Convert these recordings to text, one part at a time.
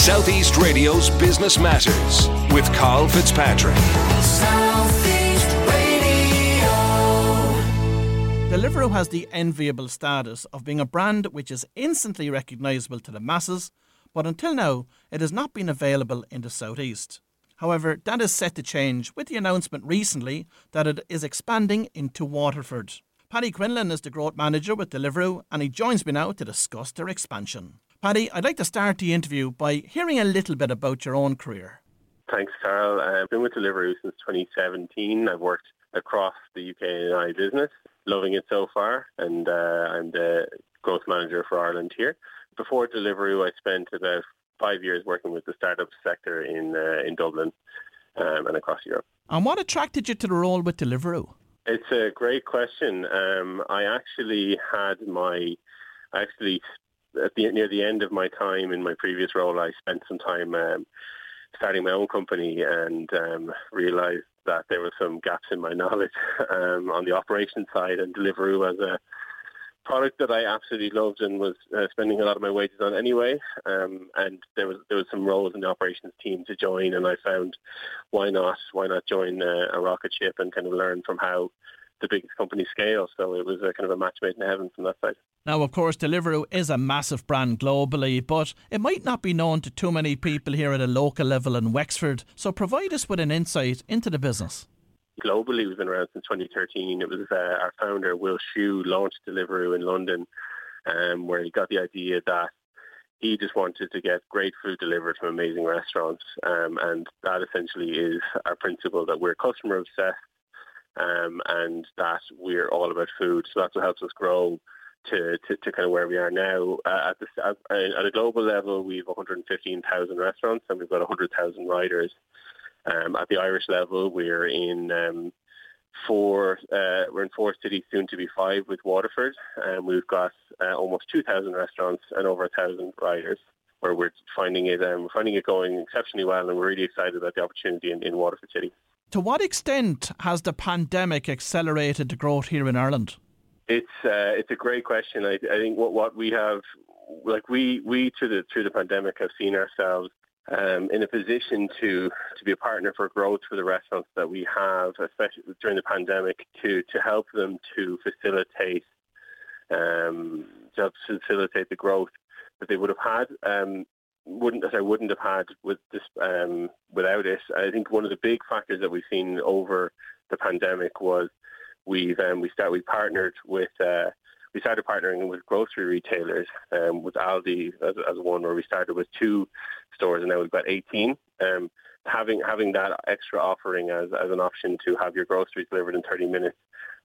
Southeast Radio's Business Matters with Carl Fitzpatrick. Southeast Radio. Deliveroo has the enviable status of being a brand which is instantly recognisable to the masses, but until now it has not been available in the southeast. However, that is set to change with the announcement recently that it is expanding into Waterford. Paddy Quinlan is the growth manager with Deliveroo and he joins me now to discuss their expansion. Paddy, I'd like to start the interview by hearing a little bit about your own career. Thanks, Carl. I've been with Deliveroo since 2017. I've worked across the UK and I business, loving it so far, and uh, I'm the growth manager for Ireland here. Before Deliveroo, I spent about five years working with the startup sector in uh, in Dublin um, and across Europe. And what attracted you to the role with Deliveroo? It's a great question. Um, I actually had my, actually at the near the end of my time in my previous role, I spent some time um, starting my own company and um, realised that there were some gaps in my knowledge um, on the operations side, and Deliveroo as a product that I absolutely loved and was uh, spending a lot of my wages on anyway. Um, and there was there was some roles in the operations team to join, and I found why not why not join uh, a rocket ship and kind of learn from how the biggest company scale. So it was a kind of a match made in heaven from that side. Now, of course, Deliveroo is a massive brand globally, but it might not be known to too many people here at a local level in Wexford. So provide us with an insight into the business. Globally, we've been around since 2013. It was uh, our founder, Will Shu, launched Deliveroo in London, um, where he got the idea that he just wanted to get great food delivered from amazing restaurants. Um, and that essentially is our principle that we're customer obsessed um, and that we're all about food. So that's what helps us grow to, to, to kind of where we are now. Uh, at, the, at, at a global level, we've 115,000 restaurants and we've got 100,000 riders. Um, at the Irish level, we're in um, four. Uh, we're in four cities, soon to be five, with Waterford, and we've got uh, almost 2,000 restaurants and over a thousand riders. Where we're finding it, um, we're finding it going exceptionally well, and we're really excited about the opportunity in, in Waterford City. To what extent has the pandemic accelerated the growth here in Ireland? It's uh, it's a great question. I, I think what, what we have, like we we through the through the pandemic have seen ourselves um, in a position to to be a partner for growth for the restaurants that we have, especially during the pandemic, to to help them to facilitate um, to facilitate the growth that they would have had. Um, wouldn't as I wouldn't have had with this um, without it. I think one of the big factors that we've seen over the pandemic was we've um, we start we partnered with uh, we started partnering with grocery retailers um, with Aldi as, as one where we started with two stores and now we've got 18. Um, having having that extra offering as, as an option to have your groceries delivered in 30 minutes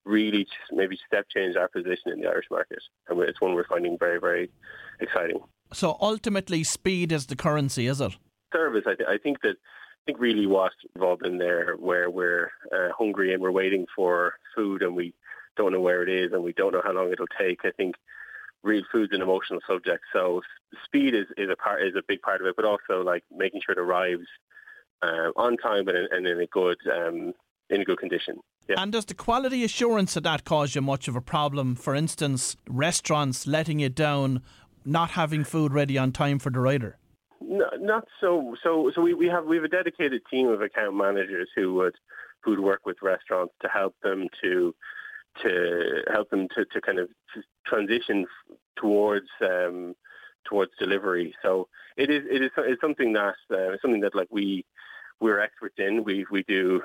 really maybe step change our position in the Irish market. And it's one we're finding very, very exciting. So ultimately, speed is the currency, is it? Service, I, th- I think that I think really what's involved in there where we're uh, hungry and we're waiting for food and we don't know where it is and we don't know how long it'll take. I think real food's an emotional subject, so speed is, is a part is a big part of it, but also like making sure it arrives uh, on time and, and in a good um, in a good condition. Yeah. And does the quality assurance of that cause you much of a problem? For instance, restaurants letting you down, not having food ready on time for the rider. No, not so. So, so we, we have we have a dedicated team of account managers who would who would work with restaurants to help them to to help them to, to kind of transition towards um, towards delivery. So it is it is it's something that uh, something that like we we're experts in. We we do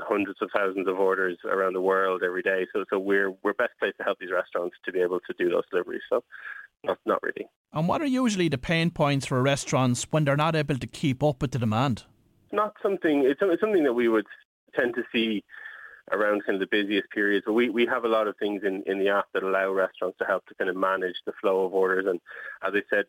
hundreds of thousands of orders around the world every day. So so we're we're best placed to help these restaurants to be able to do those deliveries. So not not really. And what are usually the pain points for restaurants when they're not able to keep up with the demand? Not something. It's, it's something that we would tend to see around kind of the busiest periods. But we, we have a lot of things in, in the app that allow restaurants to help to kind of manage the flow of orders. And as I said,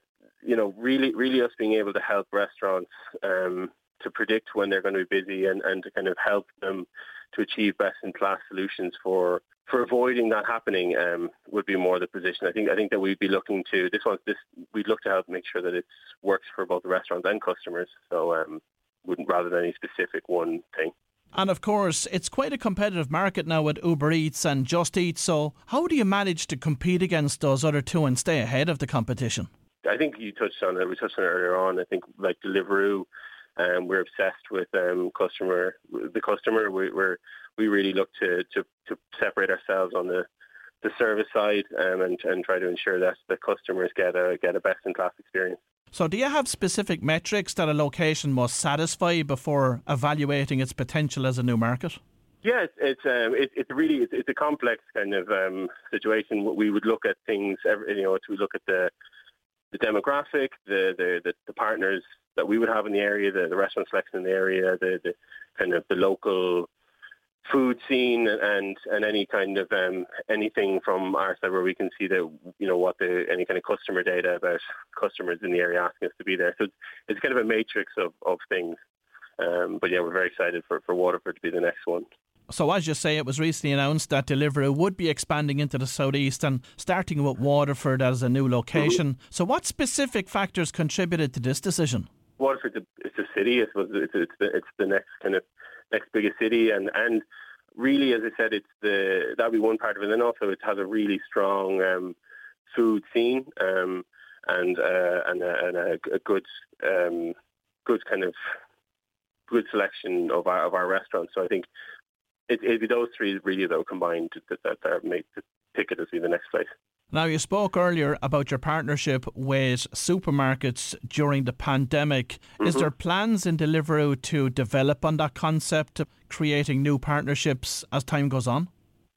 you know, really, really us being able to help restaurants um, to predict when they're going to be busy and, and to kind of help them to achieve best in class solutions for for avoiding that happening um, would be more the position. I think I think that we'd be looking to this one this we'd look to help make sure that it works for both the restaurants and customers. So um, wouldn't rather than any specific one thing. And of course, it's quite a competitive market now with Uber Eats and Just Eat. So, how do you manage to compete against those other two and stay ahead of the competition? I think you touched on it. We touched on it earlier on. I think like Deliveroo, um, we're obsessed with um, customer, the customer. We, we're we really look to, to, to separate ourselves on the the service side um, and and try to ensure that the customers get a get a best in class experience. So, do you have specific metrics that a location must satisfy before evaluating its potential as a new market? Yeah, it's it's, um, it, it's really it's, it's a complex kind of um, situation. We would look at things, you know, we look at the the demographic, the, the the, the partners that we would have in the area, the, the restaurant selection in the area, the, the kind of the local food scene and and any kind of um, anything from our side where we can see that you know what the any kind of customer data about customers in the area asking us to be there. So it's, it's kind of a matrix of, of things. Um, but yeah, we're very excited for, for Waterford to be the next one. So, as you say, it was recently announced that Deliveroo would be expanding into the southeast and starting with Waterford as a new location. So, what specific factors contributed to this decision? Waterford, it's a city. I suppose it's, it's, the, it's the next kind of next biggest city, and and really, as I said, it's the that'll be one part of it. And also, it has a really strong um, food scene um, and uh, and, a, and a, a good um, good kind of good selection of our of our restaurants. So I think it, it'd be those three really though combined that that, that make the ticket as be the next place. Now, you spoke earlier about your partnership with supermarkets during the pandemic. Mm-hmm. Is there plans in Deliveroo to develop on that concept, creating new partnerships as time goes on?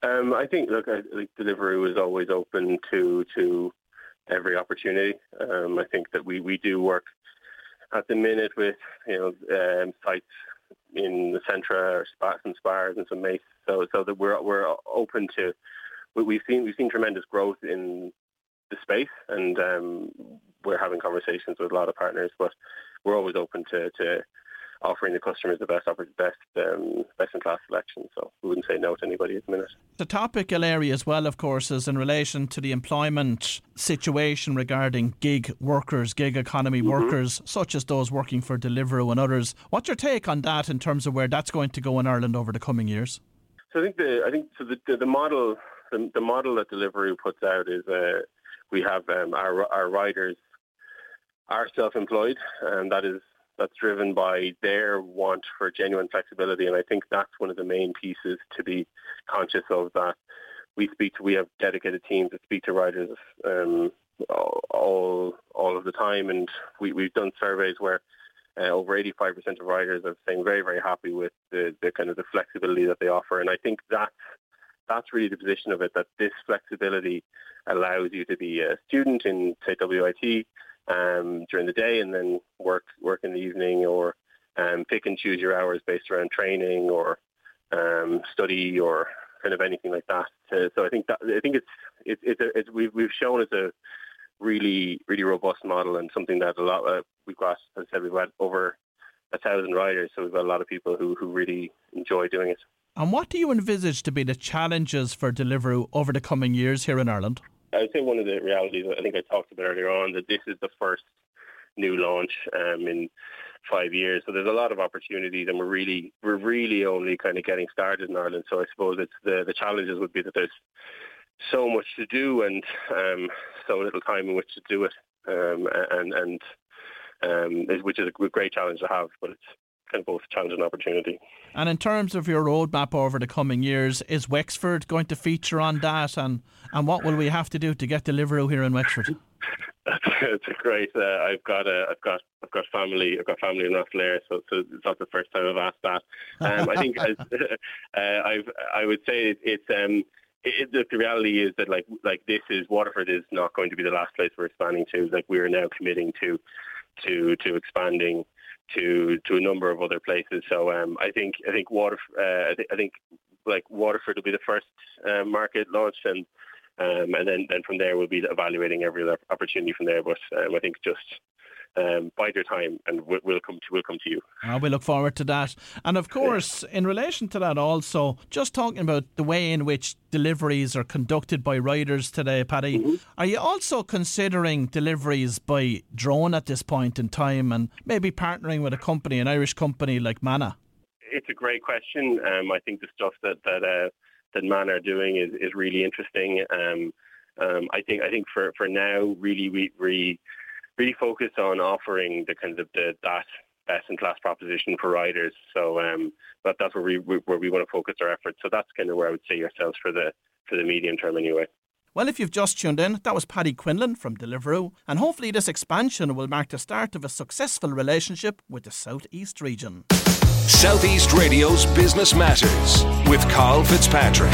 Um, I think, look, I think Deliveroo is always open to to every opportunity. Um, I think that we, we do work at the minute with you know um, sites in the Centra or Spas and Spars and some Mace, so so that we're we're open to we've seen we've seen tremendous growth in the space, and um, we're having conversations with a lot of partners. But we're always open to, to offering the customers the best best um, best in class selection. So we wouldn't say no to anybody at the minute. The topical area as well, of course, is in relation to the employment situation regarding gig workers, gig economy mm-hmm. workers, such as those working for Deliveroo and others. What's your take on that in terms of where that's going to go in Ireland over the coming years? So I think the I think so the the, the model the, the model that Deliveroo puts out is uh, we have um, our our riders are self-employed, and that is that's driven by their want for genuine flexibility. And I think that's one of the main pieces to be conscious of. That we speak to, we have dedicated teams that speak to riders um, all all of the time, and we we've done surveys where. Uh, over 85% of riders are saying very, very happy with the, the kind of the flexibility that they offer. And I think that's that's really the position of it, that this flexibility allows you to be a student in, say, WIT um, during the day and then work work in the evening or um, pick and choose your hours based around training or um, study or kind of anything like that. so I think that I think it's it's it's, a, it's we've we've shown it's a really really robust model and something that a lot uh, we've got as I said we've had over a thousand riders, so we've got a lot of people who who really enjoy doing it. And what do you envisage to be the challenges for Deliveroo over the coming years here in Ireland? I would say one of the realities I think I talked about earlier on that this is the first new launch um, in five years. So there's a lot of opportunities, and we're really we're really only kind of getting started in Ireland. So I suppose it's the the challenges would be that there's so much to do and um, so little time in which to do it, um, and and um, which is a great challenge to have. But it's kind of both challenge and opportunity. And in terms of your roadmap over the coming years, is Wexford going to feature on that? And, and what will we have to do to get Deliveroo here in Wexford? It's a great. Uh, I've got a, I've got, I've got family. I've got family in Rosslare, so, so it's not the first time I've asked that. Um, I think as, uh, I've, I would say it, it's. Um, it, the reality is that like like this is Waterford is not going to be the last place we're expanding to. Like we are now committing to to to expanding to to a number of other places. So um, I think I think Water uh, I, th- I, think like Waterford will be the first uh, market launched, and um, and then then from there we'll be evaluating every opportunity from there. But um, I think just um, bide your time, and we'll, we'll come to we'll come to you. Uh, we look forward to that, and of course, in relation to that, also just talking about the way in which deliveries are conducted by riders today, Paddy. Mm-hmm. Are you also considering deliveries by drone at this point in time, and maybe partnering with a company, an Irish company like Manna? It's a great question. Um, I think the stuff that that uh, that Manna are doing is, is really interesting. Um, um, I think I think for, for now, really, we, we really focus on offering the kind of the that best in class proposition for riders. So um, but that's where we where we want to focus our efforts. So that's kind of where I would say ourselves for the for the medium term anyway. Well, if you've just tuned in, that was Paddy Quinlan from Deliveroo, and hopefully this expansion will mark the start of a successful relationship with the Southeast region. Southeast Radio's Business Matters with Carl Fitzpatrick.